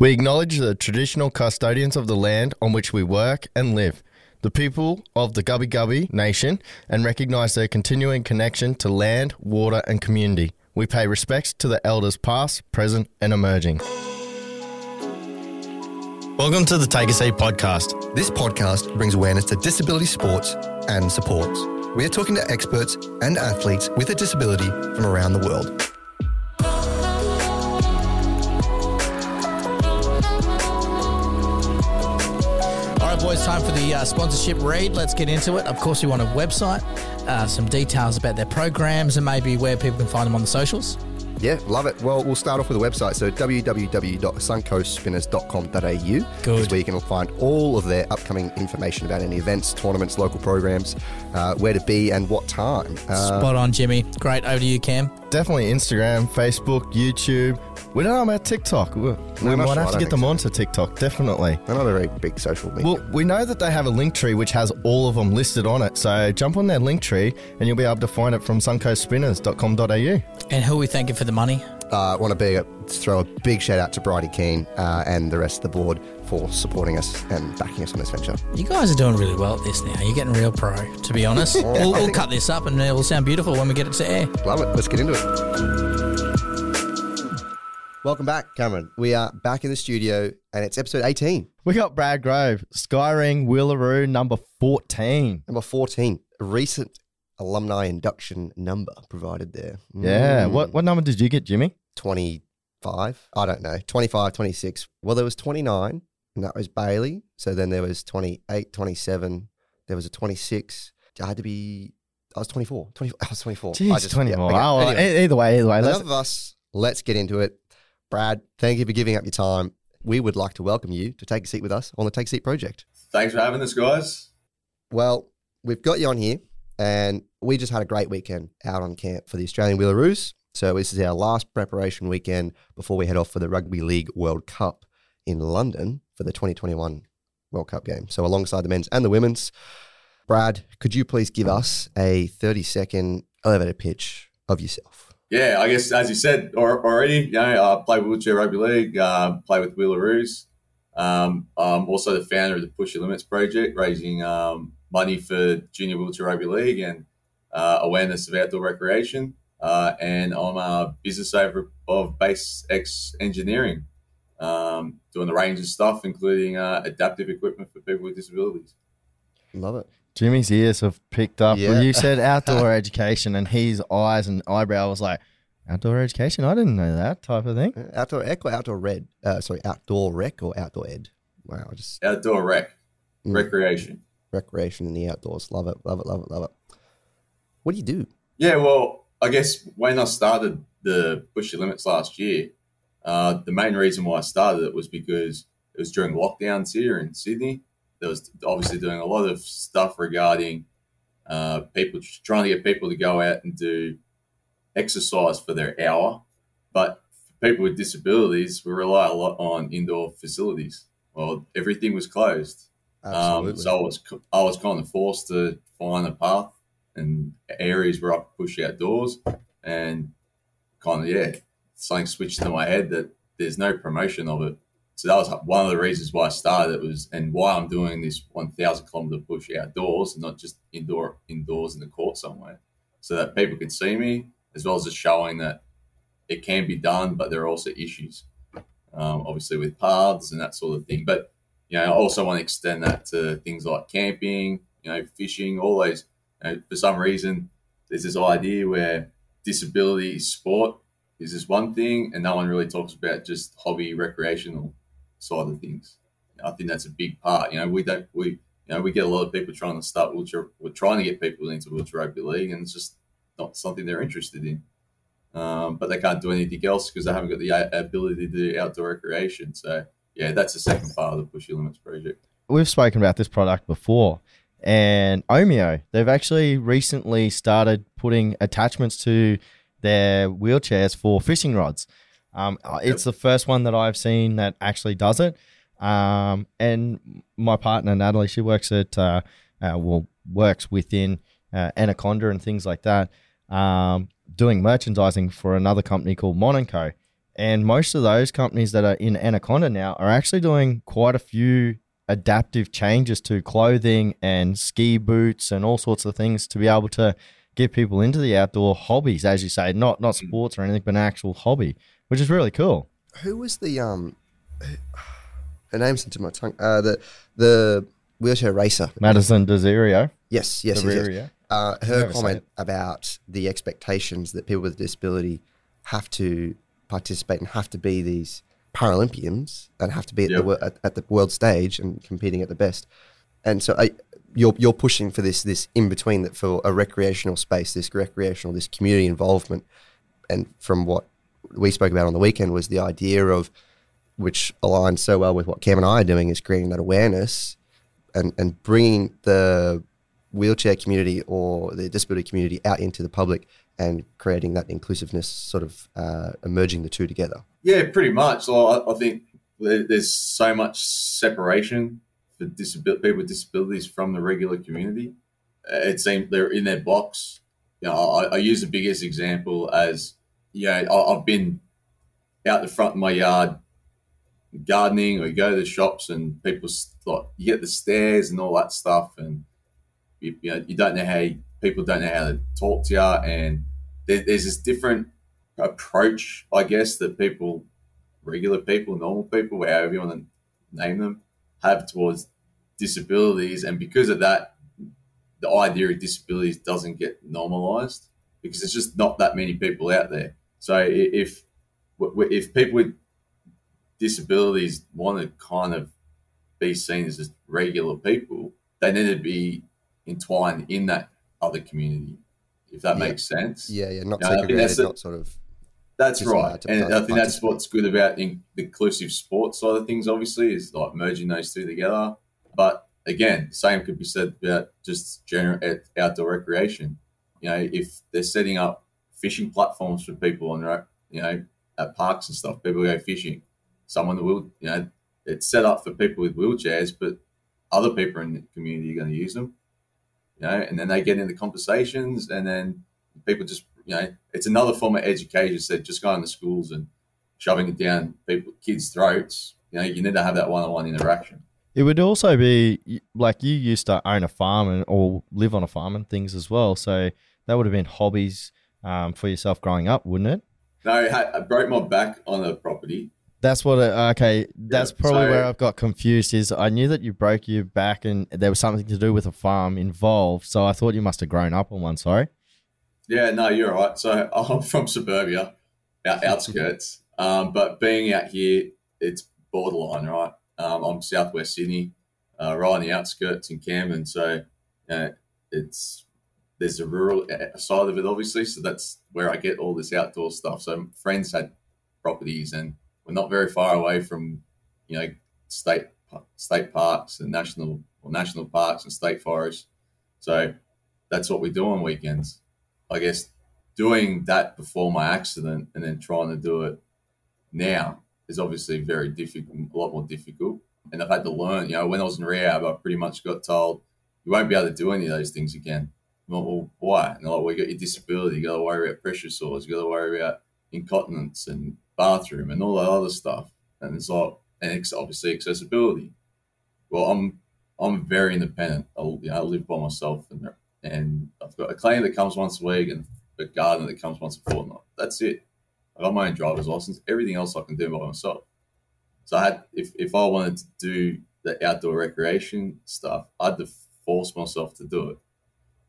We acknowledge the traditional custodians of the land on which we work and live, the people of the Gubbi Gubbi Nation, and recognise their continuing connection to land, water, and community. We pay respects to the elders past, present, and emerging. Welcome to the Take a Seat podcast. This podcast brings awareness to disability sports and supports. We are talking to experts and athletes with a disability from around the world. Boys, time for the uh, sponsorship read. Let's get into it. Of course, we want a website, uh, some details about their programs, and maybe where people can find them on the socials. Yeah, love it. Well, we'll start off with a website. So www.suncoastspinners.com.au Good. is where you can find all of their upcoming information about any events, tournaments, local programs, uh, where to be, and what time. Uh, Spot on, Jimmy. Great. Over to you, Cam. Definitely Instagram, Facebook, YouTube. We don't know about TikTok. We, we might sure. have to get them so. onto TikTok, definitely. another very big social media. Well, we know that they have a link tree which has all of them listed on it. So jump on their link tree and you'll be able to find it from suncoastspinners.com.au. And who are we thanking for the money? uh, want to be, throw a big shout out to Bridie Keane uh, and the rest of the board for supporting us and backing us on this venture. You guys are doing really well at this now. You're getting real pro, to be honest. we'll, we'll cut this up and it will sound beautiful when we get it to air. Love it. Let's get into it. Welcome back, Cameron. We are back in the studio and it's episode 18, We got Brad Grove, Skyring, Wheelaroo, number 14. number 14, a recent alumni induction number provided there. Yeah. Mm, What what number did you get, Jimmy? 25? I don't know. 25, 26. Well, there was 29, and that was Bailey. So then there was 28, 27. There was a 26. I had to be, I was 24. 20, I was 24. I Jeez, just- 24. yeah, okay. Oh, well, Anyway. either way, either way. Enough Let's, of us. Let's get into it. Brad, thank you for giving up your time. We would like to welcome you to take a seat with us on the Take a Seat project. Thanks for having us, guys. Well, we've got you on here, and we just had a great weekend out on camp for the Australian Wheelaroos. So this is our last preparation weekend before we head off for the Rugby League World Cup in London for the 2021 World Cup game. So alongside the men's and the women's, Brad, could you please give us a 30 second elevator pitch of yourself? Yeah, I guess as you said or, already, you know, I play wheelchair rugby league, uh, play with Wheelaroos. Um, I'm also the founder of the Push Your Limits project, raising um, money for junior wheelchair rugby league and uh, awareness of outdoor recreation. Uh, and I'm a business owner of Base X Engineering, um, doing the range of stuff, including uh, adaptive equipment for people with disabilities. Love it. Jimmy's ears have picked up. Yeah. When you said outdoor education, and his eyes and eyebrow was like, outdoor education? I didn't know that type of thing. Outdoor ec or outdoor red? Uh, sorry, outdoor rec or outdoor ed? Wow, I just Outdoor rec, Mm. recreation. recreation in the outdoors. Love it, love it, love it, love it. What do you do? Yeah, well, I guess when I started the Push Your Limits last year, uh, the main reason why I started it was because it was during lockdowns here in Sydney. There was obviously doing a lot of stuff regarding uh, people trying to get people to go out and do exercise for their hour, but for people with disabilities, we rely a lot on indoor facilities. Well, everything was closed. Um, so I was I was kind of forced to find a path and areas where I could push outdoors, and kind of yeah, something switched in my head that there's no promotion of it. So that was one of the reasons why I started it was and why I'm doing this 1,000 kilometer push outdoors and not just indoor indoors in the court somewhere, so that people can see me as well as just showing that it can be done, but there are also issues, um, obviously with paths and that sort of thing, but you know, I also want to extend that to things like camping, you know, fishing, all those. You know, for some reason, there's this idea where disability sport is this one thing, and no one really talks about just hobby recreational side of things. I think that's a big part. You know, we don't we you know we get a lot of people trying to start wheelchair. We're trying to get people into wheelchair rugby league, and it's just not something they're interested in. Um, but they can't do anything else because they haven't got the ability to do outdoor recreation. So yeah, that's the second part of the Push Your Limits project. We've spoken about this product before, and Omeo, they've actually recently started putting attachments to their wheelchairs for fishing rods. Um, it's the first one that I've seen that actually does it. Um, and my partner Natalie, she works at uh, uh, well works within uh, Anaconda and things like that, um, doing merchandising for another company called Monaco. And most of those companies that are in Anaconda now are actually doing quite a few adaptive changes to clothing and ski boots and all sorts of things to be able to get people into the outdoor hobbies, as you say, not not sports or anything, but an actual hobby, which is really cool. Who was the um? Her name's into my tongue. Uh, the the wheelchair racer. Madison de Rozario. Yes, yes, yes, yes. Uh, her comment about the expectations that people with disability have to participate and have to be these Paralympians and have to be at, the, Yep. wor- at, at the world stage and competing at the best. And so I, you're you're pushing for this this in between that for a recreational space, this recreational, this community involvement. And from what we spoke about on the weekend was the idea of which aligns so well with what Cam and I are doing is creating that awareness and, and bringing the wheelchair community or the disability community out into the public and creating that inclusiveness, sort of uh, merging the two together. Yeah, pretty much. So I, I think there's so much separation for people with disabilities from the regular community. It seems they're in their box. You know, I, I use the biggest example as, yeah, I, I've been out the front of my yard gardening. Or you go to the shops and people like you get the stairs and all that stuff and you, you know you don't know how you, people don't know how to talk to you and there, there's this different approach I guess that people regular people normal people however you want to name them have towards disabilities and because of that the idea of disabilities doesn't get normalized because there's just not that many people out there so if if people with disabilities want to kind of be seen as just regular people, they need to be entwined in that other community, if that Yeah. makes sense. Yeah, yeah, not segregated, that's not sort of. That's right. And I think that's what's good about in the inclusive sports side of things, obviously, is like merging those two together. But again, same could be said about just general outdoor recreation. You know, if they're setting up fishing platforms for people on, you know, at parks and stuff, people go fishing. Someone that will, you know, it's set up for people with wheelchairs, but other people in the community are going to use them. You know, and then they get into conversations, and then people just, you know, it's another form of education. Said just going to schools and shoving it down people kids' throats. You know, you need to have that one-on-one interaction. It would also be like you used to own a farm and or live on a farm and things as well. So that would have been hobbies um, for yourself growing up, wouldn't it? No, I broke my back on a property. That's what. It, okay, that's probably so- where I've got confused. Is I knew that you broke your back and there was something to do with a farm involved. So I thought you must have grown up on one. Sorry. Yeah, no, you're right. So I'm from suburbia, out outskirts. Um, but being out here, it's borderline, right? Um, I'm southwest Sydney, uh, right on the outskirts in Camden. So uh, it's there's a rural side of it, obviously. So that's where I get all this outdoor stuff. So friends had properties, and we're not very far away from, you know, state state parks and national or national parks and state forests. So that's what we do on weekends. I guess doing that before my accident and then trying to do it now is obviously very difficult, a lot more difficult. And I've had to learn, you know, when I was in rehab, I pretty much got told, you won't be able to do any of those things again. Like, well, why? And like, well, you got your disability, you got to worry about pressure sores, you got to worry about incontinence and bathroom and all that other stuff. And it's like, and it's obviously accessibility. Well, I'm I'm very independent. I, you know, I live by myself, and and I've got a client that comes once a week and a gardener that comes once a fortnight. That's it. I got my own driver's license. Everything else I can do by myself. So I had, if if I wanted to do the outdoor recreation stuff, I had to force myself to do it.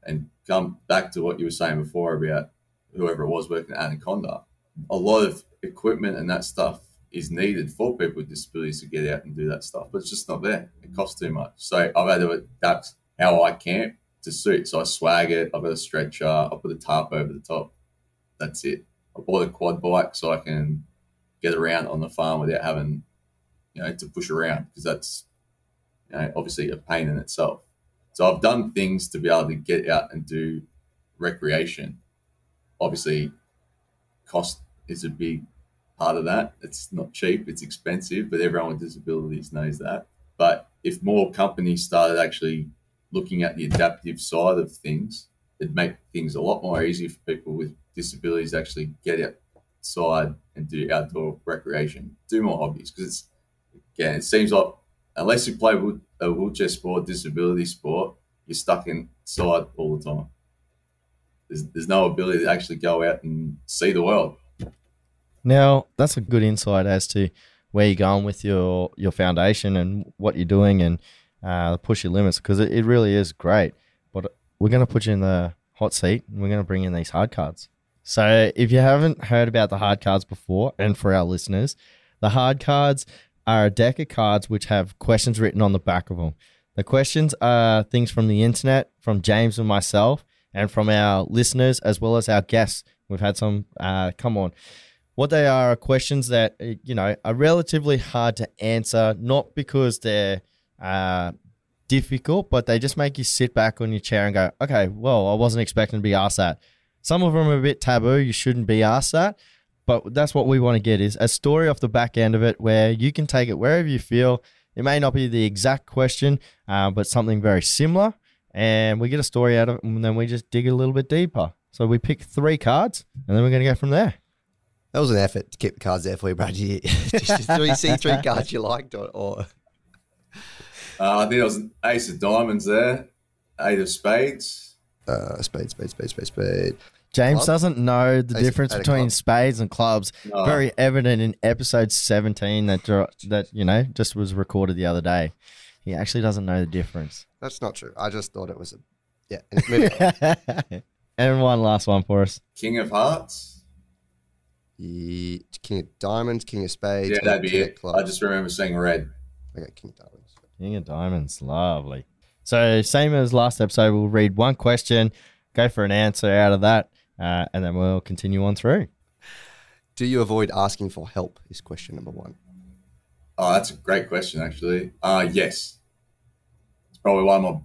And come back to what you were saying before about whoever it was working at Anaconda. A lot of equipment and that stuff is needed for people with disabilities to get out and do that stuff, but it's just not there. It costs too much. So I've had to adapt how I camp to suit. So I swag it. I've got a stretcher. I put a tarp over the top. That's it. I bought a quad bike so I can get around on the farm without having, you know, to push around because that's, you know, obviously a pain in itself. So I've done things to be able to get out and do recreation. Obviously, cost is a big part of that. It's not cheap, it's expensive, but everyone with disabilities knows that. But if more companies started actually looking at the adaptive side of things, it'd make things a lot more easier for people with disabilities to actually get outside and do outdoor recreation, do more hobbies because it's again it seems like unless you play a wheelchair sport, disability sport, you're stuck inside all the time. There's, there's no ability to actually go out and see the world. Now, that's a good insight as to where you're going with your, your foundation and what you're doing and uh, push your limits because it, it really is great. But we're going to put you in the hot seat and we're going to bring in these hard cards. So, if you haven't heard about the hard cards before, and for our listeners, the hard cards are a deck of cards which have questions written on the back of them. The questions are things from the internet, from James and myself, and from our listeners as well as our guests. We've had some uh, come on. What they are are questions that uh, you know are relatively hard to answer, not because they're uh, difficult, but they just make you sit back on your chair and go, "Okay, well, I wasn't expecting to be asked that." Some of them are a bit taboo. You shouldn't be asked that, but that's what we want to get is a story off the back end of it where you can take it wherever you feel. It may not be the exact question, uh, but something very similar, and we get a story out of it, and then we just dig a little bit deeper. So we pick three cards, and then we're going to go from there. That was an effort to keep the cards there for you, Brad. You, just three, see three cards you liked, or, or Uh, I think it was an ace of diamonds there, eight of spades. uh, spade, spade, spade, spade, spade. James Club? doesn't know the Ace- difference ace between clubs. spades and clubs. No. Very evident in episode 17 that dro- that you know just was recorded the other day. He actually doesn't know the difference. That's not true. I just thought it was a yeah. and moving one last one for us. King of hearts. Ye- King of diamonds, king of spades. Yeah, that'd be king it. clubs. I just remember seeing red. okay, king of diamonds. King of Diamonds, lovely. So same as last episode, we'll read one question, go for an answer out of that, uh, and then we'll continue on through. Do you avoid asking for help? Is question number one. Oh, that's a great question, actually. Uh, yes. It's probably one of my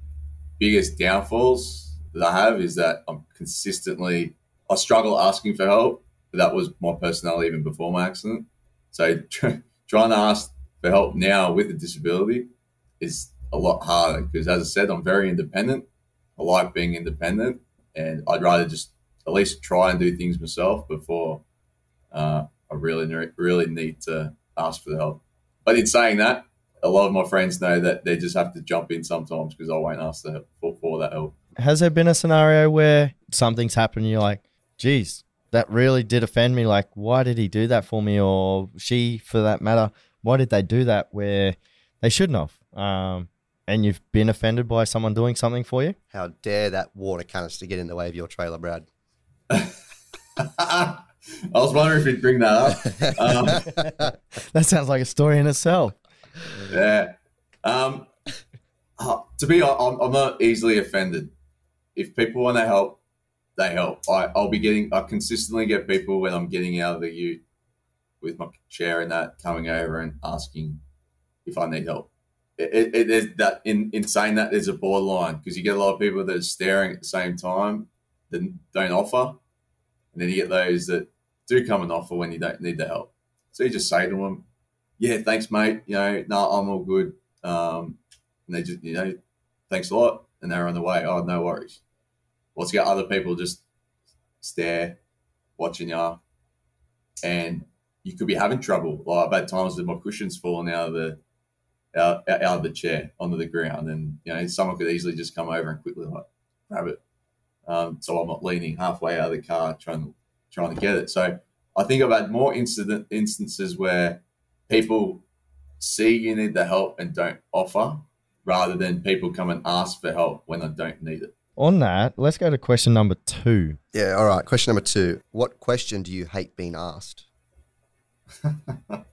biggest downfalls that I have is that I'm consistently, I struggle asking for help, but that was my personality even before my accident. So trying to ask for help now with a disability is a lot harder because, as I said, I'm very independent. I like being independent, and I'd rather just at least try and do things myself before uh, I really, really need to ask for the help. But in saying that, a lot of my friends know that they just have to jump in sometimes because I won't ask for, for that help. Has there been a scenario where something's happened and you're like, geez, that really did offend me? Like, why did he do that for me? Or she, for that matter, why did they do that where they shouldn't have? Um, and you've been offended by someone doing something for you? How dare that water canister get in the way of your trailer, Brad? I was wondering if you'd bring that up. Um, That sounds like a story in itself. yeah. Um, uh, to be honest, I'm, I'm not easily offended. If people want to help, they help. I, I'll be getting, I consistently get people when I'm getting out of the ute with my chair and that coming over and asking if I need help. It, it, it is that in, in saying that there's a borderline because you get a lot of people that are staring at the same time that don't offer, and then you get those that do come and offer when you don't need the help. So you just say to them, "Yeah, thanks, mate. You know, no, I'm all good." Um, and they just, you know, thanks a lot, and they're on the way. Oh, no worries. Let's got other people just stare, watching you, and you could be having trouble. Like I've had times with my cushions falling out of the out, out of the chair onto the ground, and you know someone could easily just come over and quickly like grab it. Um, so I'm not leaning halfway out of the car trying trying to get it. So I think I've had more incident instances where people see you need the help and don't offer, rather than people come and ask for help when I don't need it. On that, let's go to question number two. Yeah, all right. Question number two. What question do you hate being asked?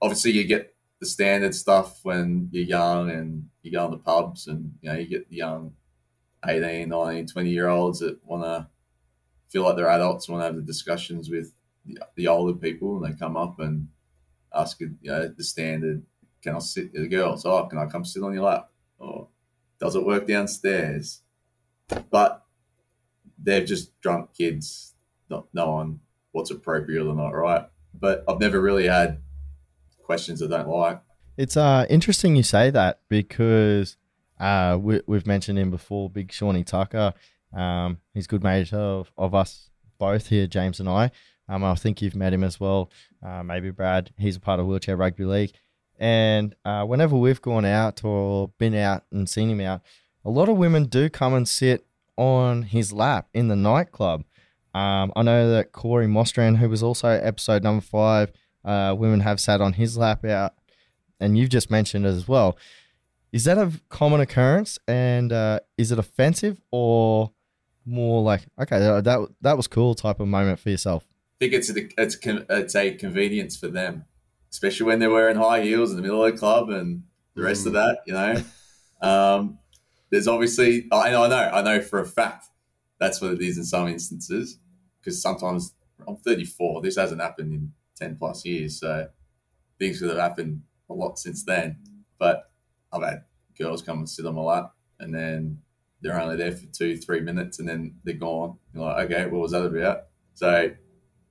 obviously you get the standard stuff when you're young and you go on the pubs and you know you get the young 18 19 20 year olds that want to feel like they're adults want to have the discussions with the, the older people and they come up and ask you know the standard can i sit the girls oh can i come sit on your lap? Or does it work downstairs? But they're just drunk kids not knowing what's appropriate or not right. But i've never really had questions I don't like. It's uh interesting you say that because uh we, we've mentioned him before, Big Shawnee Tucker. Um, he's good mate of, of us both here, James and I. Um, I think you've met him as well. Uh, maybe Brad. He's a part of Wheelchair Rugby League. And uh, whenever we've gone out or been out and seen him out, a lot of women do come and sit on his lap in the nightclub. Um, I know that Corey Mostran, who was also episode number five, uh, women have sat on his lap out, and you've just mentioned it as well. Is that a common occurrence, and uh, is it offensive or more like okay, that that was cool type of moment for yourself? I think it's a, it's it's a convenience for them, especially when they're wearing high heels in the middle of the club and the rest mm. of that. You know, um, there's obviously I know I know I know for a fact that's what it is in some instances because sometimes I'm 34. This hasn't happened in 10 plus years, so things could have happened a lot since then. But I've had girls come and sit on my lap, and then they're only there for two, three minutes, and then they're gone. You're like, okay, what was that about? So,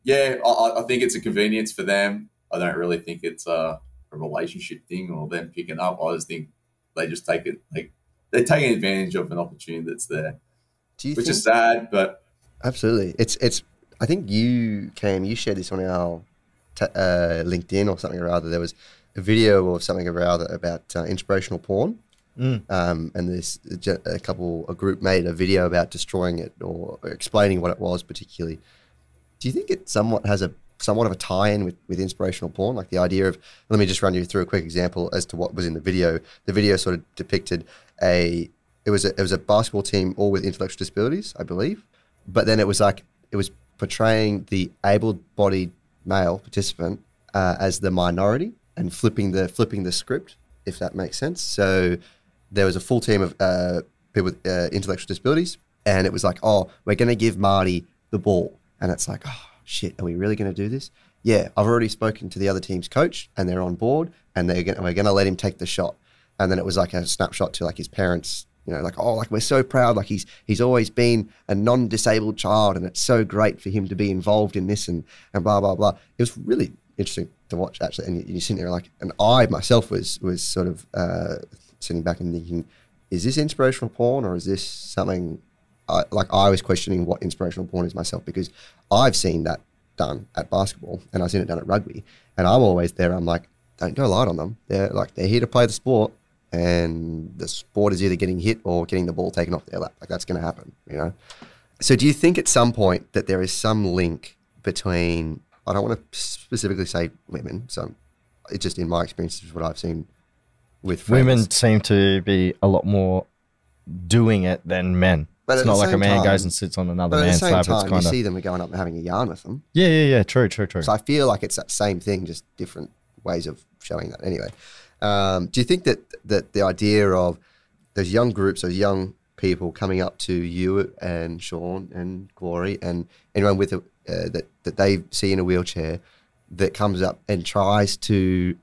yeah, I, I think it's a convenience for them. I don't really think it's a, a, relationship thing or them picking up. I just think they just take it like they're taking advantage of an opportunity that's there, which think- is sad, but absolutely, it's it's. I think you Cam, you shared this on our t- uh, LinkedIn or something or other. There was a video or something or other about uh, inspirational porn. Mm. Um, and this a couple, a group made a video about destroying it or explaining what it was particularly. Do you think it somewhat has a somewhat of a tie-in with, with inspirational porn? Like the idea of, let me just run you through a quick example as to what was in the video. The video sort of depicted a, it was a, it was a basketball team all with intellectual disabilities, I believe, but then it was like it was portraying the able-bodied male participant uh, as the minority and flipping the flipping the script, if that makes sense. So there was a full team of uh, people with uh, intellectual disabilities, and it was like, oh, we're going to give Marty the ball, and it's like, oh shit, are we really going to do this? Yeah, I've already spoken to the other team's coach, and they're on board, and they're gonna, we're going to let him take the shot. And then it was like a snapshot to like his parents you know, like, oh, like we're so proud. Like he's he's always been a non-disabled child, and it's so great for him to be involved in this and and blah blah blah. It was really interesting to watch actually, and you, are sitting there like, and I myself was was sort of uh, sitting back and thinking, is this inspirational porn or is this something? I, like I was questioning what inspirational porn is myself because I've seen that done at basketball and I've seen it done at rugby, and I'm always there. I'm like, don't go light on them. They're like they're here to play the sport, and the sport is either getting hit or getting the ball taken off their lap. Like that's going to happen, you know. So, do you think at some point that there is some link between I don't want to specifically say women, so it's just in my experience is what I've seen with friends. women seem to be a lot more doing it than men. But it's not like a man time, goes and sits on another man's lap. It's kind you see them going up and having a yarn with them. Yeah, yeah, yeah. True, true, true. So I feel like it's that same thing, just different ways of showing that. Anyway, um, do you think that that the idea of those young groups, those young people coming up to you and Sean and Corey and anyone with a, uh, that that they see in a wheelchair that comes up and tries to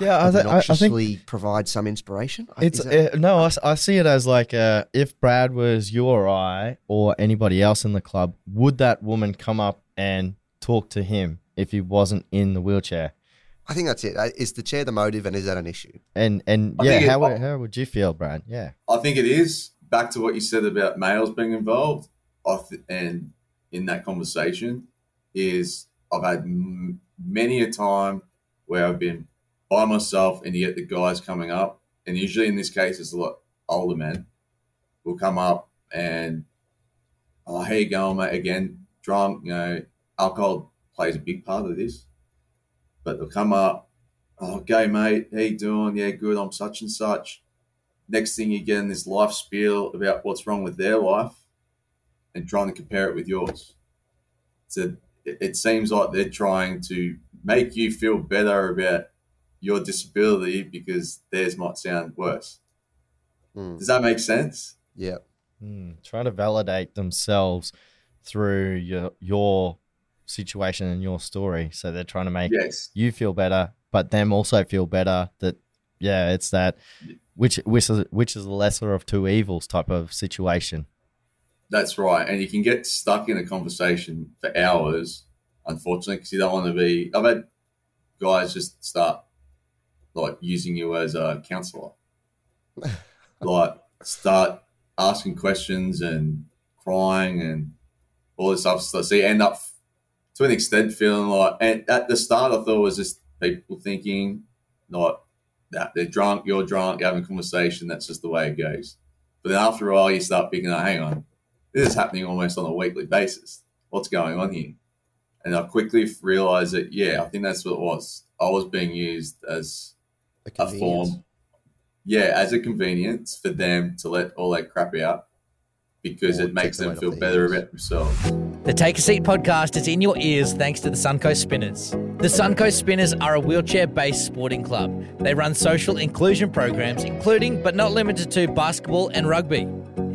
yeah, I, th- I, think provide some inspiration. It's it, uh, no, I, I, see it as like uh, if Brad was you or I or anybody else in the club, would that woman come up and talk to him if he wasn't in the wheelchair? I think that's it. Uh, the chair the motive, and is that an issue? And and yeah, how it, how would you feel, Brad? Yeah, I think it is. Back to what you said about males being involved, th- and in that conversation is I've had m- many a time where I've been by myself and you get the guys coming up, and usually in this case it's a lot older men will come up and oh how you going mate? Again drunk you know alcohol plays a big part of this. But they'll come up oh gay mate. How you doing? Yeah good. I'm such and such. Next thing you get in this life spiel about what's wrong with their life and trying to compare it with yours so it seems like they're trying to make you feel better about your disability because theirs might sound worse. Mm. Does that make sense? Yeah. Mm. Trying to validate themselves through your your situation and your story. So they're trying to make yes. you feel better, but them also feel better. That yeah, it's that which which is which is the lesser of two evils type of situation. That's right, and you can get stuck in a conversation for hours. Unfortunately, because you don't want to be. I've had guys just start like using you as a counselor, like start asking questions and crying and all this stuff. So you end up to an extent feeling like, and at the start, I thought it was just people thinking, not that they're drunk, you're drunk, you're having a conversation, that's just the way it goes. But then after a while, you start picking up, hang on, this is happening almost on a weekly basis. What's going on here? And I quickly realized that, yeah, I think that's what it was. I was being used as A a form, yeah, as a convenience for them to let all that crap out because Or it makes them feel off their better heels. about themselves. The Take a Seat podcast is in your ears thanks to the Suncoast Spinners. The Suncoast Spinners are a wheelchair based sporting club. They run social inclusion programs, including but not limited to basketball and rugby.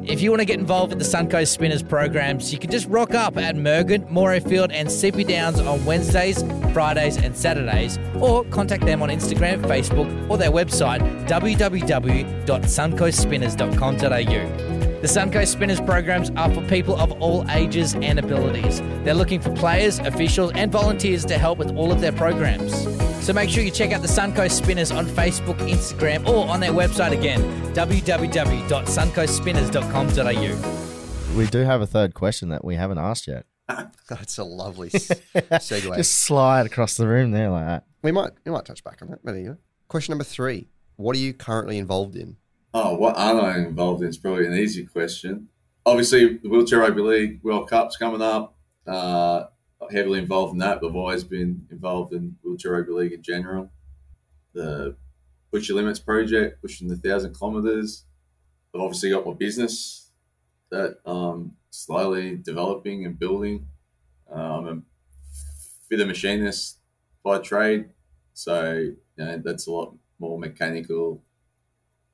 If you want to get involved with the Suncoast Spinners programs, you can just rock up at Mergen, Morayfield, and Sippy Downs on Wednesdays, Fridays, and Saturdays, or contact them on Instagram, Facebook, or their website www.suncoastspinners.com.au. The Suncoast Spinners programs are for people of all ages and abilities. They're looking for players, officials, and volunteers to help with all of their programs. So make sure you check out the Suncoast Spinners on Facebook, Instagram, or on their website again, www.suncoastspinners.com.au. We do have a third question that we haven't asked yet. That's a lovely segue. Just slide across the room there like that. we might we might touch back on that. But anyway. Question number three: What are you currently involved in? Oh, what aren't I involved in is probably an easy question. Obviously, the Wheelchair Rugby League World Cup's coming up. Uh, heavily involved in that, but I've always been involved in Wheelchair Rugby League in general. The Push Your Limits project, pushing the thousand kilometres. I've obviously got my business that um slowly developing and building. Uh, I'm a fitter machinist by trade, so you know, that's a lot more mechanical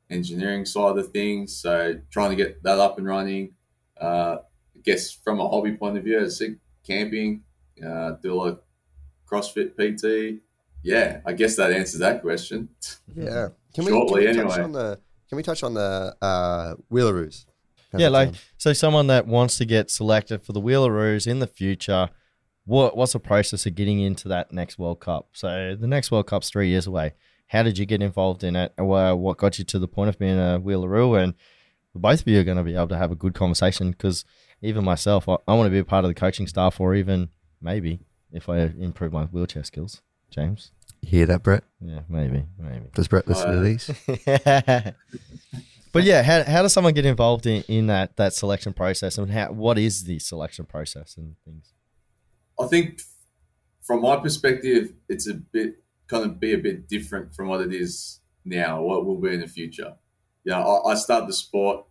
engineering side of things. So trying to get that up and running. Uh, I guess from a hobby point of view, I think camping, uh, do a lot of CrossFit PT. Yeah, I guess that answers that question. Yeah. Can we, Shortly, can we touch anyway. on the Can we touch on the uh, Wheelaroos? Yeah, like sound? so someone that wants to get selected for the Wheelaroos in the future, what what's the process of getting into that next World Cup? So the next World Cup's three years away. How did you get involved in it? Or what got you to the point of being a Wheelaroo? And both of you are going to be able to have a good conversation because even myself, I, I want to be a part of the coaching staff, or even maybe if I improve my wheelchair skills. James, You hear that, Brett? yeah, maybe, maybe. Does Brett listen to these? but yeah, how, how does someone get involved in, in that that selection process, and how what is the selection process and things? I think from my perspective, it's a bit kind of be a bit different from what it is now, what will be in the future. You know, I, I started the sport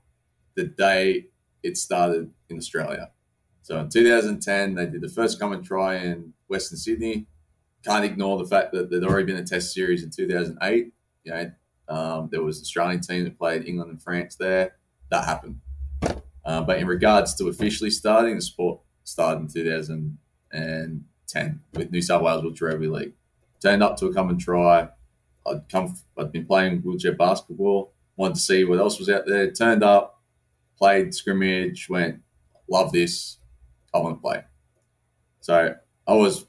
the day it started in Australia. So in 2010, they did the first come and try in Western Sydney. Can't ignore the fact that there'd already been a test series in 2008. You know, um, there was an Australian team that played England and France there. That happened. Uh, but in regards to officially starting, the sport started in 2010 with New South Wales Wheelchair Rugby League. Turned up to a come and try. I'd come. I'd been playing wheelchair basketball. Wanted to see what else was out there. Turned up, played scrimmage. Went, love this. I want to play. So I was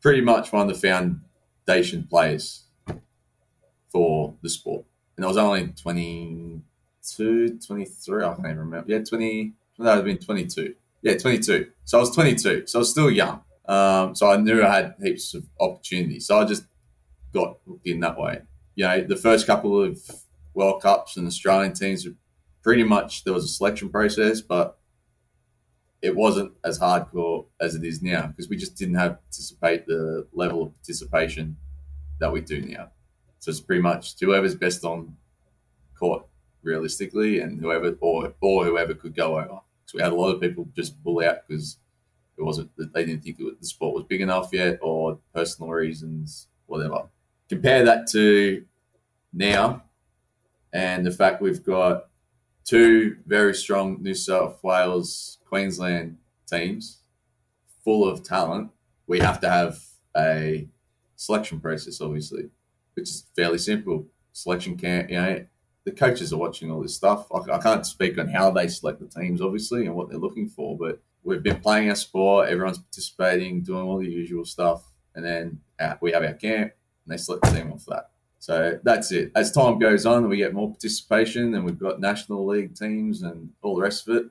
pretty much one of the foundation players for the sport. And I was only 22, 23, I can't even remember. Yeah, 20, no, I'd been 22. Yeah, 22. So I was 22. So I was still young. Um, so I knew I had heaps of opportunities. So I just got hooked in that way. You know, the first couple of World Cups and Australian teams were pretty much, there was a selection process, but it wasn't as hardcore as it is now because we just didn't have participate the level of participation that we do now. So it's pretty much whoever's best on court realistically, and whoever or or whoever could go over. So we had a lot of people just pull out because it wasn't they didn't think the sport was big enough yet, or personal reasons, whatever. Compare that to now, and the fact we've got two very strong New South Wales, Queensland teams full of talent. We have to have a selection process, obviously, which is fairly simple. Selection can't, you know, the coaches are watching all this stuff. I, I can't speak on how they select the teams, obviously, and what they're looking for, but we've been playing our sport. Everyone's participating, doing all the usual stuff, and then we have our camp, and they select the team off that. So that's it. As time goes on, we get more participation, and we've got national league teams and all the rest of it.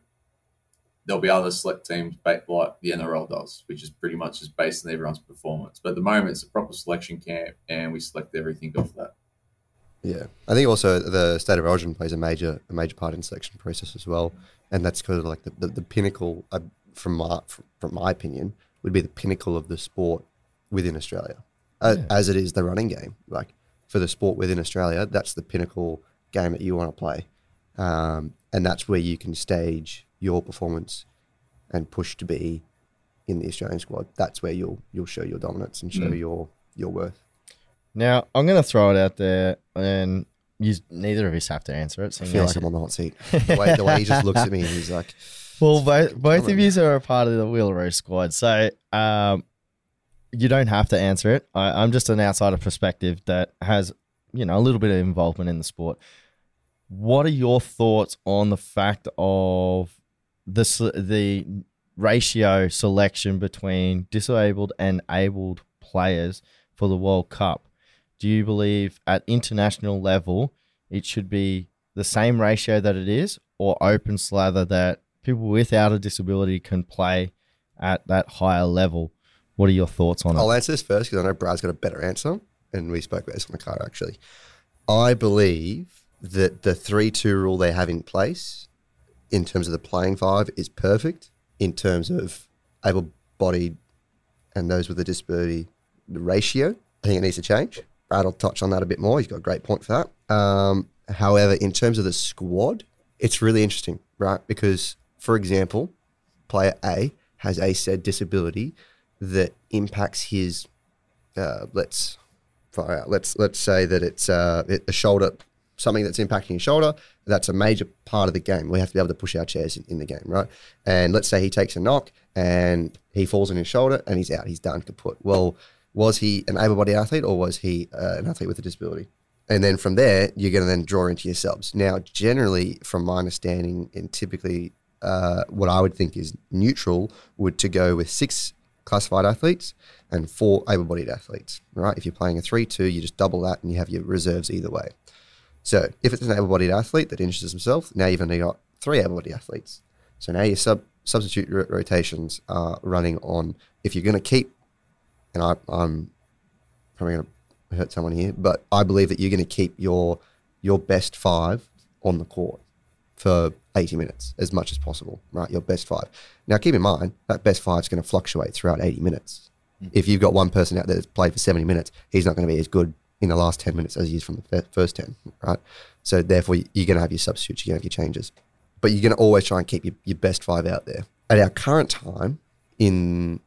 There'll be other select teams like the NRL does, which is pretty much just based on everyone's performance. But at the moment, it's a proper selection camp, and we select everything off that. Yeah, I think also the state of origin plays a major a major part in selection process as well, and that's kind of like the, the, the pinnacle uh, from my from my opinion would be the pinnacle of the sport within Australia, uh, Yeah. as it is the running game. Like for the sport within Australia, that's the pinnacle game that you want to play, um, and that's where you can stage your performance and push to be in the Australian squad. That's where you'll you'll show your dominance and show Mm. your your worth. Now I'm going to throw it out there, and you neither of us have to answer it. I feel like I'm on the hot seat. The way, the way he just looks at me and he's like, Well, both both of you are a part of the Wheelaroo squad, so um, you don't have to answer it. I, I'm just an outsider perspective that has, you know, a little bit of involvement in the sport. What are your thoughts on the fact of the the ratio selection between disabled and abled players for the World Cup? Do you believe at international level it should be the same ratio that it is, or open slather that people without a disability can play at that higher level? What are your thoughts on it? I'll answer this first because I know Brad's got a better answer, and we spoke about this on the car actually. I believe that the three-two rule they have in place, in terms of the playing five, is perfect. In terms of able-bodied and those with a disability the ratio, I think it needs to change. Brad will touch on that a bit more. He's got a great point for that. Um, however, in terms of the squad, it's really interesting, right? Because, for example, player A has a said disability that impacts his uh, let's. Let's let's say that it's uh, it, a shoulder, something that's impacting his shoulder. That's a major part of the game. We have to be able to push our chairs in, in the game, right? And let's say he takes a knock and he falls on his shoulder and he's out. He's done kaput. Well, was he an able-bodied athlete or was he uh, an athlete with a disability? And then from there, you're going to then draw into your subs. Now, generally, from my understanding, and typically uh, what I would think is neutral would to go with six classified athletes and four able-bodied athletes. Right? If you're playing a three-two, you just double that and you have your reserves either way. So if it's an able-bodied athlete that injures himself, now you've only got three able-bodied athletes. So now your sub substitute ro- rotations are running on. If you're going to keep, and I, I'm probably going to hurt someone here, but I believe that you're going to keep your your best five on the court for 80 minutes as much as possible, right? Your best five. Now, keep in mind that best five is going to fluctuate throughout 80 minutes. Hmm. If you've got one person out there that's played for 70 minutes, he's not going to be as good in the last 10 minutes as he is from the first 10, right? So, therefore, you're going to have your substitutes, you're going to have your changes. But you're going to always try and keep your, your best five out there. At our current time, in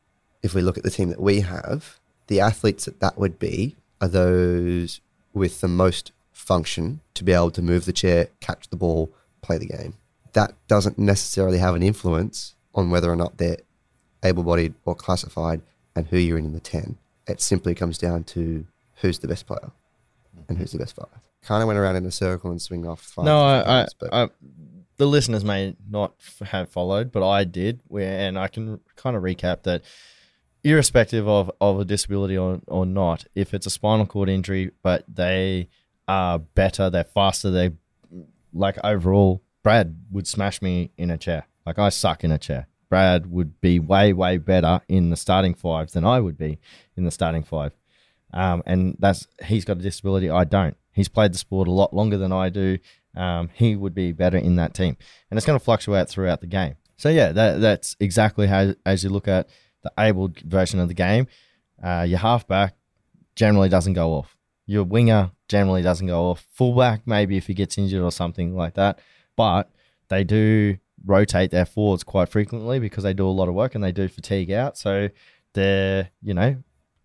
if we look at the team that we have, the athletes that that would be are those with the most function to be able to move the chair, catch the ball, play the game. That doesn't necessarily have an influence on whether or not they're able bodied or classified and who you're in in the 10. It simply comes down to who's the best player and who's the best five. Kind of went around in a circle and swing off five. No, I, I, things, but I, the listeners may not f- have followed, but I did. Where and I can kind of recap that, irrespective of, of a disability or, or not, if it's a spinal cord injury, but they are better, they're faster, they like overall, Brad would smash me in a chair. Like I suck in a chair. Brad would be way way better in the starting five than I would be in the starting five. Um, and that's he's got a disability. I don't. He's played the sport a lot longer than I do. Um, he would be better in that team, and it's going to fluctuate throughout the game. So yeah, that that's exactly how as you look at the abled version of the game, uh, your halfback generally doesn't go off. Your winger generally doesn't go off. Fullback maybe if he gets injured or something like that, but they do rotate their forwards quite frequently because they do a lot of work and they do fatigue out. So they're you know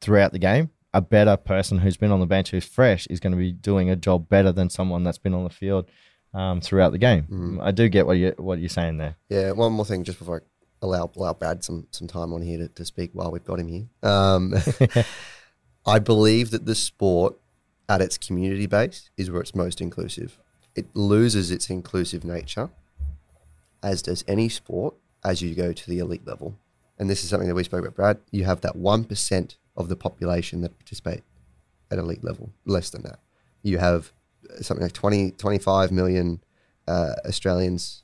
throughout the game a better person who's been on the bench who's fresh is going to be doing a job better than someone that's been on the field um, throughout the game. Mm. I do get what you what you're saying there. Yeah, one more thing just before I allow allow Brad some some time on here to, to speak while we've got him here. Um, I believe that the sport at its community base is where it's most inclusive. It loses its inclusive nature, as does any sport, as you go to the elite level. And this is something that we spoke about, Brad. You have that 1% of the population that participate at elite level, less than that. You have something like 20, 25 million uh, Australians,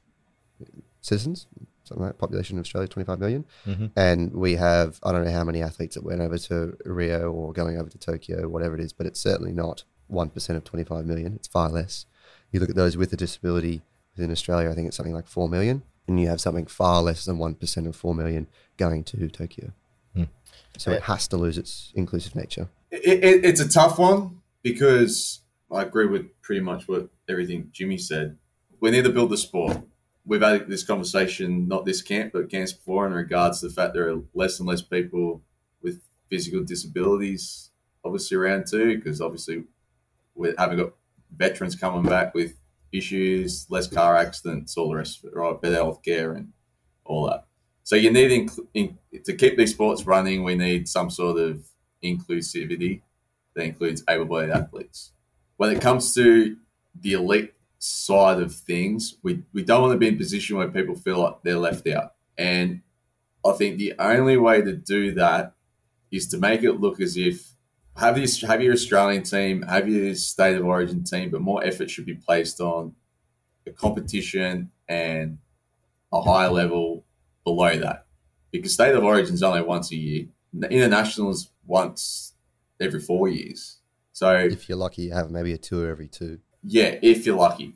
citizens, something like that. Population of Australia, 25 million. Mhm. And we have, I don't know how many athletes that went over to Rio or going over to Tokyo, whatever it is, but it's certainly not 1% of 25 million. It's far less. You look at those with a disability within Australia, I think it's something like 4 million. And you have something far less than 1% of 4 million going to Tokyo. So it has to lose its inclusive nature. It, it, it's a tough one because I agree with pretty much what everything Jimmy said. We need to build the sport. We've had this conversation, not this camp, but camps before, in regards to the fact there are less and less people with physical disabilities, obviously around too, because obviously we haven't got veterans coming back with issues, less car accidents, all the rest of it, right? Better health care and all that. So you need inc- in, to keep these sports running. We need some sort of inclusivity that includes able-bodied athletes. When it comes to the elite side of things, we, we don't want to be in a position where people feel like they're left out. And I think the only way to do that is to make it look as if have your have your Australian team, have your state of origin team, but more effort should be placed on the competition and a higher level below that. Because state of origin is only once a year. Internationals once every four years. So If you're lucky, you have maybe a tour every two. yeah, if you're lucky.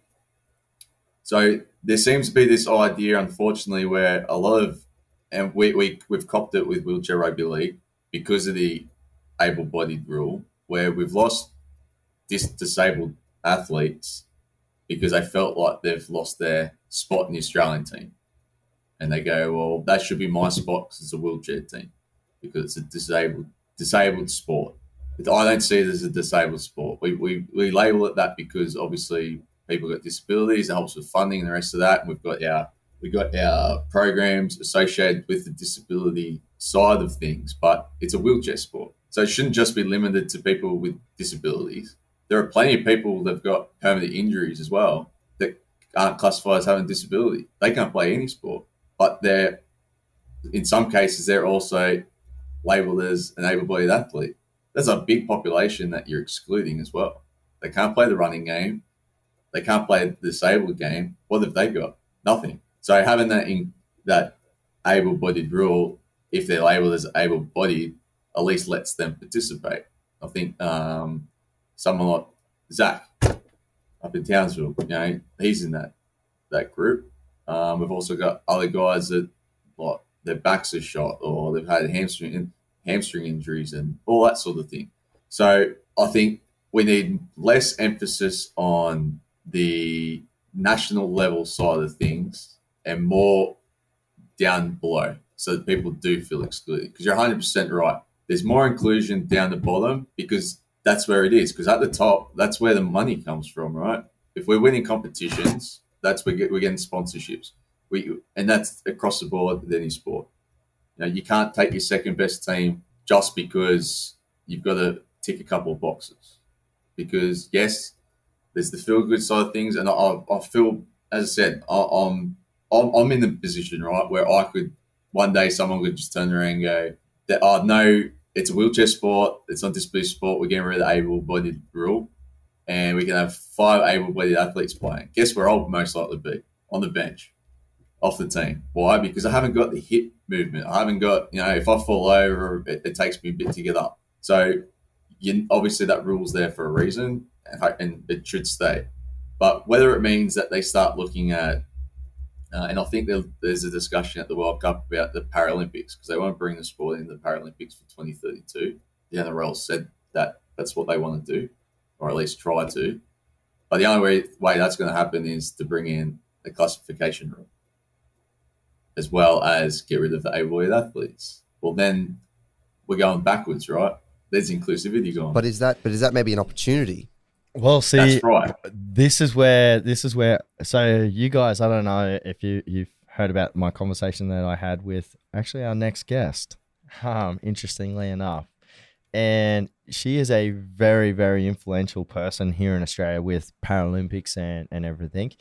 So there seems to be this idea, unfortunately, where a lot of, and we, we, we've copped it with wheelchair rugby league because of the able bodied rule, where we've lost dis- disabled athletes because they felt like they've lost their spot in the Australian team. And they go, well, that should be my spot because it's a wheelchair team because it's a disabled disabled sport. I don't see it as a disabled sport. We, we, we label it that because obviously people got disabilities. It helps with funding and the rest of that. And we've got our we got our programs associated with the disability side of things, but it's a wheelchair sport. So it shouldn't just be limited to people with disabilities. There are plenty of people that've got permanent injuries as well that aren't classified as having a disability. They can't play any sport, but they're in some cases they're also labeled as an able-bodied athlete. There's a big population that you're excluding as well. They can't play the running game. They can't play the disabled game. What have they got? Nothing. So having that in that able-bodied rule, if they're labeled as able-bodied, at least lets them participate. I think um, someone like Zach up in Townsville, you know, he's in that that group. Um, we've also got other guys that like their backs are shot or they've had hamstring hamstring injuries and all that sort of thing. So I think we need less emphasis on the national level side of things and more down below so that people do feel excluded. Because you're 100% right. There's more inclusion down the bottom because that's where it is. Because at the top, that's where the money comes from, right? If we're winning competitions, that's where we're getting sponsorships. We and that's across the board with any sport. You know, you can't take your second best team just because you've got to tick a couple of boxes. Because yes, there's the feel good side of things, and I, I feel, as I said, I, I'm, I'm in the position right where I could one day someone could just turn around and go, that oh no, it's a wheelchair sport, it's not disability sport. We're getting rid of the able-bodied rule, and we can have five able-bodied athletes playing. Guess where I'll most likely be on the bench, off the team. Why? Because I haven't got the hip movement. I haven't got you know if I fall over, it, it takes me a bit to get up. So you, obviously that rule's there for a reason, and, it should stay. But whether it means that they start looking at uh, and I think there, there's a discussion at the World Cup about the Paralympics because they want to bring the sport into the Paralympics for 2032. The NRL said that that's what they want to do, or at least try to. But the only way, way that's going to happen is to bring in the classification rule, as well as get rid of the able-bodied athletes. Well, then we're going backwards, right? There's inclusivity gone. But is that but is that maybe an opportunity? Well, see, that's right. this is where this is where so you guys i don't know if you you've heard about my conversation that i had with actually our next guest um interestingly enough and she is a very very influential person here in australia with paralympics and and everything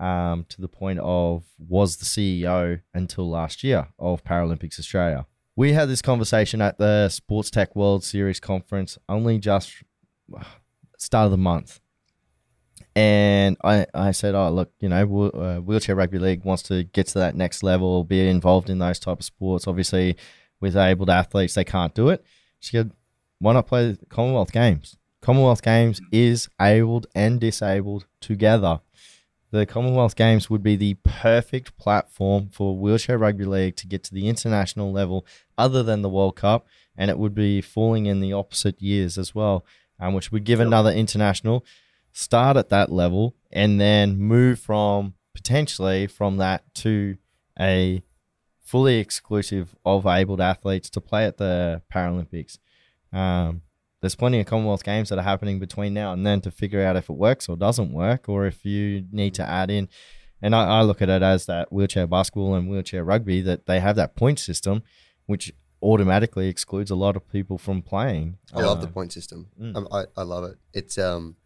um to the point of was the ceo until last year of paralympics australia we had this conversation at the sports tech world series conference only just start of the month And I, I said, oh look, you know, uh, wheelchair rugby league wants to get to that next level, be involved in those type of sports. Obviously, with abled athletes, they can't do it. She said, why not play the Commonwealth Games? Commonwealth Games is abled and disabled together. The Commonwealth Games would be the perfect platform for wheelchair rugby league to get to the international level, other than the World Cup, and it would be falling in the opposite years as well, um, which would give another international start at that level and then move from potentially from that to a fully exclusive of abled athletes to play at the Paralympics. Um, there's plenty of Commonwealth Games that are happening between now and then to figure out if it works or doesn't work, or if you need to add in. And I, I look at it as that wheelchair basketball and wheelchair rugby that they have that point system, which automatically excludes a lot of people from playing. I love the Uh, point system. Mm. Um, I, I love it. It's um,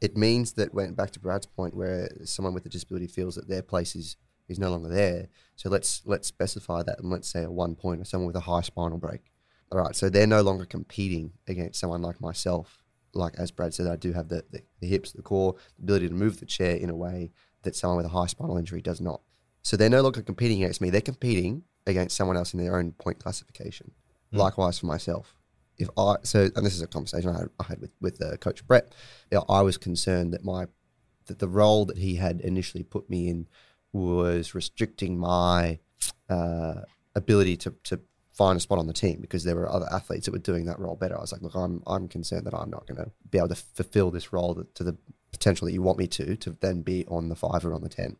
it means that when back to Brad's point, where someone with a disability feels that their place is is no longer there. So let's let's specify that, and let's say a one point or someone with a high spinal break. All right, so they're no longer competing against someone like myself. Like as Brad said, I do have the, the, the hips, the core, the ability to move the chair in a way that someone with a high spinal injury does not. So they're no longer competing against me. They're competing against someone else in their own point classification. Mm. Likewise for myself if I so and this is a conversation I had, I had with with uh, Coach Brett, you know, I was concerned that my that the role that he had initially put me in was restricting my uh, ability to to find a spot on the team because there were other athletes that were doing that role better. I was like, look, I'm I'm concerned that I'm not going to be able to fulfill this role that, to the potential that you want me to to then be on the five or on the ten.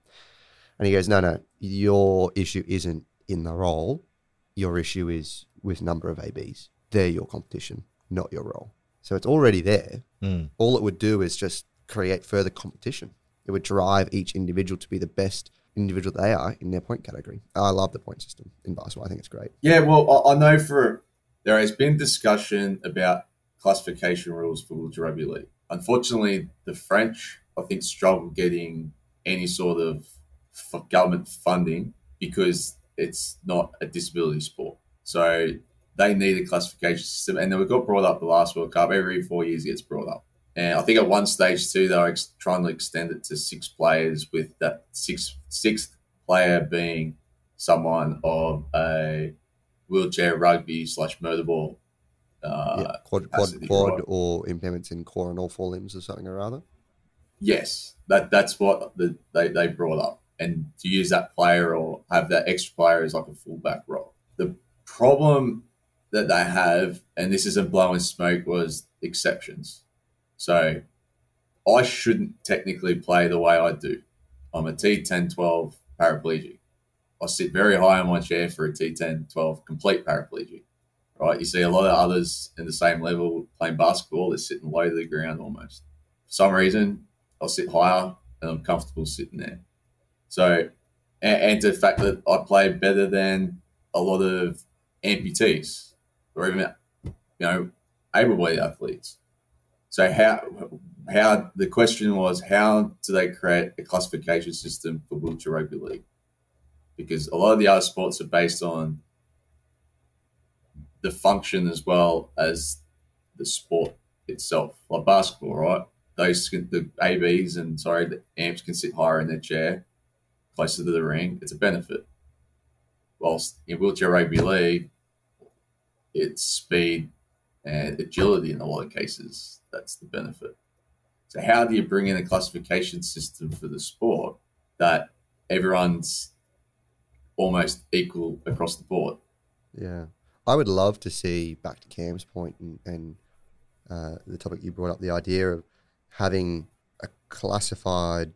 And he goes, no, no, your issue isn't in the role. Your issue is with number of ABs they're your competition, not your role. So it's already there. Mm. All it would do is just create further competition. It would drive each individual to be the best individual they are in their point category. I love the point system in basketball. I think it's great. Yeah, well, I, know for there has been discussion about classification rules for wheelchair rugby league. Unfortunately, the French, I think, struggle getting any sort of government funding because it's not a disability sport. So they need a classification system, and then we got brought up the last World Cup. Every four years, it gets brought up, and I think at one stage too, they were ex- trying to extend it to six players, with that six sixth player being someone of a wheelchair rugby slash murderball. Uh, yeah, quad, quad, quad or impairments in core and all four limbs or something or other. Yes, that that's what the, they they brought up, and to use that player or have that extra player as like a fullback role. The problem that they have, and this isn't blowing smoke, was exceptions. So I shouldn't technically play the way I do. I'm a T10 12 paraplegic. I sit very high on my chair for a T10 12 complete paraplegic. Right? You see a lot of others in the same level playing basketball, they're sitting low to the ground almost. For some reason, I'll sit higher and I'm comfortable sitting there. So, and, and the fact that I play better than a lot of amputees or even, you know, able-bodied athletes. So how how the question was how do they create a classification system for wheelchair rugby league? Because a lot of the other sports are based on the function as well as the sport itself, like basketball, right? Those the ABs and sorry, the amps can sit higher in their chair, closer to the ring. It's a benefit. Whilst in wheelchair rugby league, it's speed and agility in a lot of cases. That's the benefit. So, how do you bring in a classification system for the sport that everyone's almost equal across the board? Yeah, I would love to see back to Cam's point and, and uh, the topic you brought up, the idea of having a classified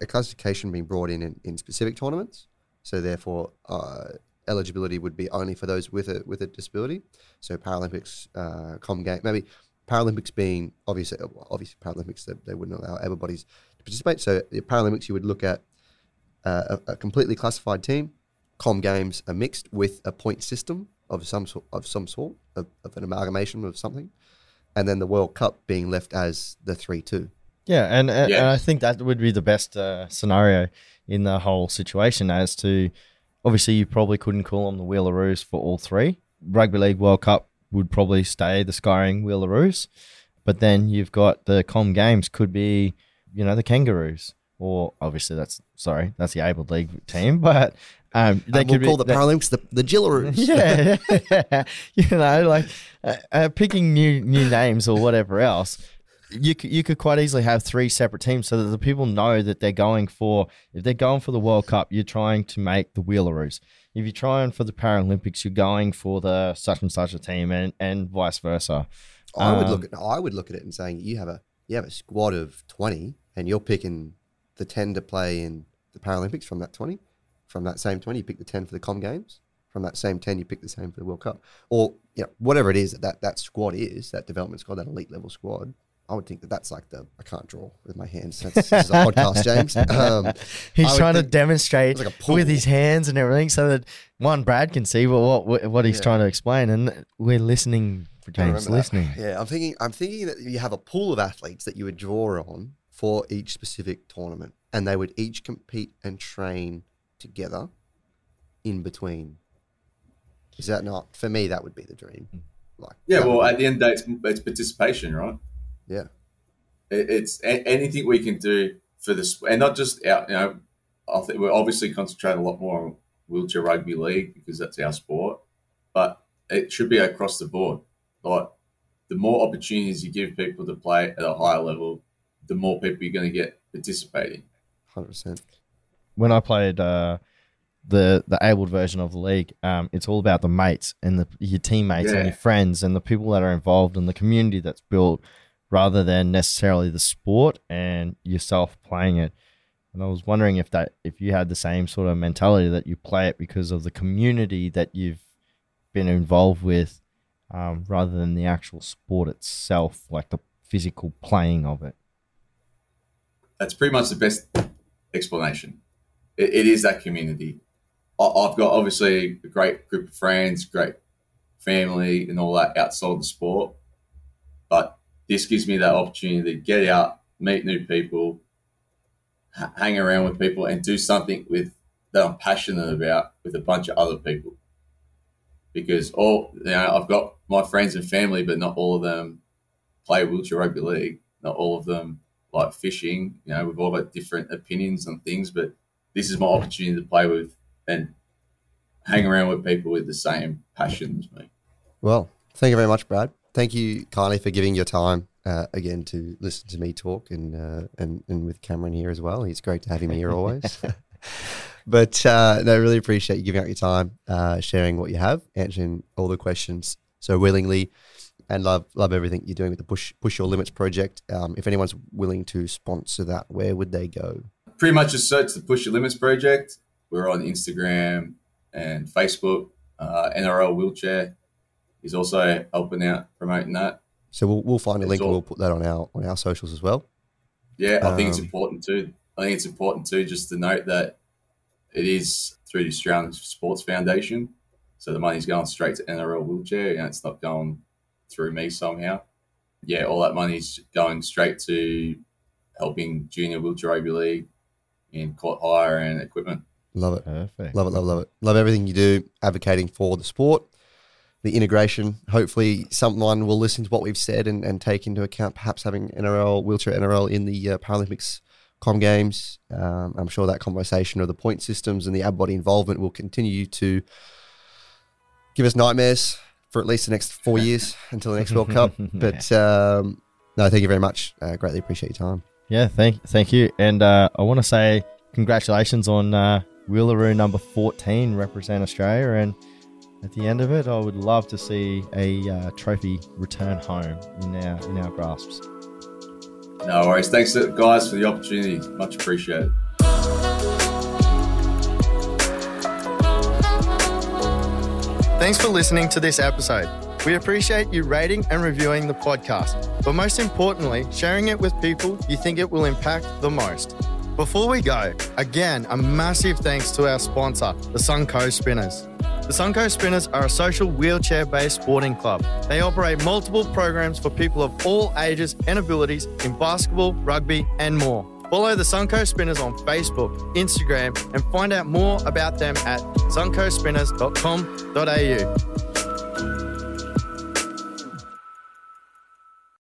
a, classification being brought in, in in specific tournaments. So therefore, uh, eligibility would be only for those with a with a disability. So Paralympics, uh, Com Game, maybe Paralympics being obviously obviously Paralympics they, they wouldn't allow able bodies to participate. So the Paralympics you would look at uh, a, a completely classified team. Com games are mixed with a point system of some sort of some sort of, of an amalgamation of something, and then the World Cup being left as the three two. Yeah, and, and, Yeah. and I think that would be the best uh, scenario in the whole situation. As to, obviously, you probably couldn't call them the Wheelaroos for all three. Rugby League World Cup would probably stay the Skyring Wheelaroos, but then you've got the Com Games could be you know, the Kangaroos, or obviously that's sorry, that's the Able League team, but um, they Uh, we'll could call be, the Paralympics the, the Gillaroos. yeah, you know, like uh, uh, picking new new names or whatever else. You could, you could quite easily have three separate teams so that the people know that they're going for if they're going for the World Cup, you're trying to make the Wheelaroos. If you're trying for the Paralympics, you're going for the such and such a team, and, and vice versa. I would Um, look at I would look at it and saying you have a you have a squad of twenty and you're picking the ten to play in the Paralympics from that twenty. From that same twenty, you pick the ten for the Com Games. From that same ten, you pick the same for the World Cup. Or you know, whatever it is that, that that squad is, that development squad, that elite level squad. I would think that that's like the I can't draw with my hands. That's, this is a podcast, James. Um, He's trying to demonstrate like a with his hands and everything, so that one Brad can see what what, what he's Yeah. trying to explain, and we're listening for I James remember that. listening. Yeah, I'm thinking. I'm thinking that you have a pool of athletes that you would draw on for each specific tournament, and they would each compete and train together in between. Is that not for me? That would be the dream. Like, Yeah, well, at the end of the day, it's, it's participation, right? Yeah, It, it's a, anything we can do for this, and not just out. You know, I think we're obviously concentrate a lot more on wheelchair rugby league because that's our sport, but it should be across the board. Like the more opportunities you give people to play at a higher level, the more people you're going to get participating. hundred percent. when I played uh, the the abled version of the league, um, it's all about the mates and the your teammates Yeah. and your friends and the people that are involved and the community that's built, rather than necessarily the sport and yourself playing it. And I was wondering if that if you had the same sort of mentality that you play it because of the community that you've been involved with, um, rather than the actual sport itself, like the physical playing of it. That's pretty much the best explanation. It, it is that community. I, I've got obviously a great group of friends, great family, and all that outside the sport. This gives me that opportunity to get out, meet new people, h- hang around with people, and do something with that I'm passionate about with a bunch of other people. Because all you know, I've got my friends and family, but not all of them play wheelchair rugby league. Not all of them like fishing. You know, we've all got different opinions on things, but this is my opportunity to play with and hang around with people with the same passion as me. Well, thank you very much, Brad. Thank you kindly for giving your time uh, again to listen to me talk and uh, and and with Cameron here as well. It's great to have him here always. but uh, no, I really appreciate you giving up your time, uh, sharing what you have, answering all the questions so willingly, and love love everything you're doing with the Push Push Your Limits project. Um, if anyone's willing to sponsor that, where would they go? Pretty much just search the Push Your Limits project. We're on Instagram and Facebook. Uh, NRL Wheelchair is also helping out promoting that. So we'll, we'll find a It's link and we'll put that on our on our socials as well. Yeah, I think it's Um, important too. I think it's important too just to note that it is through the Australian Sports Foundation. So the money's going straight to NRL wheelchair and it's not going through me somehow. Yeah, all that money's going straight to helping junior wheelchair rugby league in court hire and equipment. Love it. Perfect. Love it, love it, love it. Love everything you do, advocating for the sport, the integration. Hopefully, someone will listen to what we've said and, and take into account perhaps having NRL, wheelchair NRL in the uh, Paralympics com games. Um, I'm sure that conversation of the point systems and the ab body involvement will continue to give us nightmares for at least the next four years until the next World Cup. But um, no, thank you very much. Uh, greatly appreciate your time. Yeah, thank thank you. And uh, I want to say congratulations on uh, Wheelaroo number 14 represent Australia. And at the end of it, I would love to see a uh, trophy return home in our in our grasps. No worries. Thanks guys for the opportunity. Much appreciated. Thanks for listening to this episode. We appreciate you rating and reviewing the podcast, but most importantly, sharing it with people you think it will impact the most. Before we go, again, a massive thanks to our sponsor, the Suncoast Spinners. The Suncoast Spinners are a social wheelchair based sporting club. They operate multiple programs for people of all ages and abilities in basketball, rugby, and more. Follow the Suncoast Spinners on Facebook, Instagram, and find out more about them at suncospinners.com.au.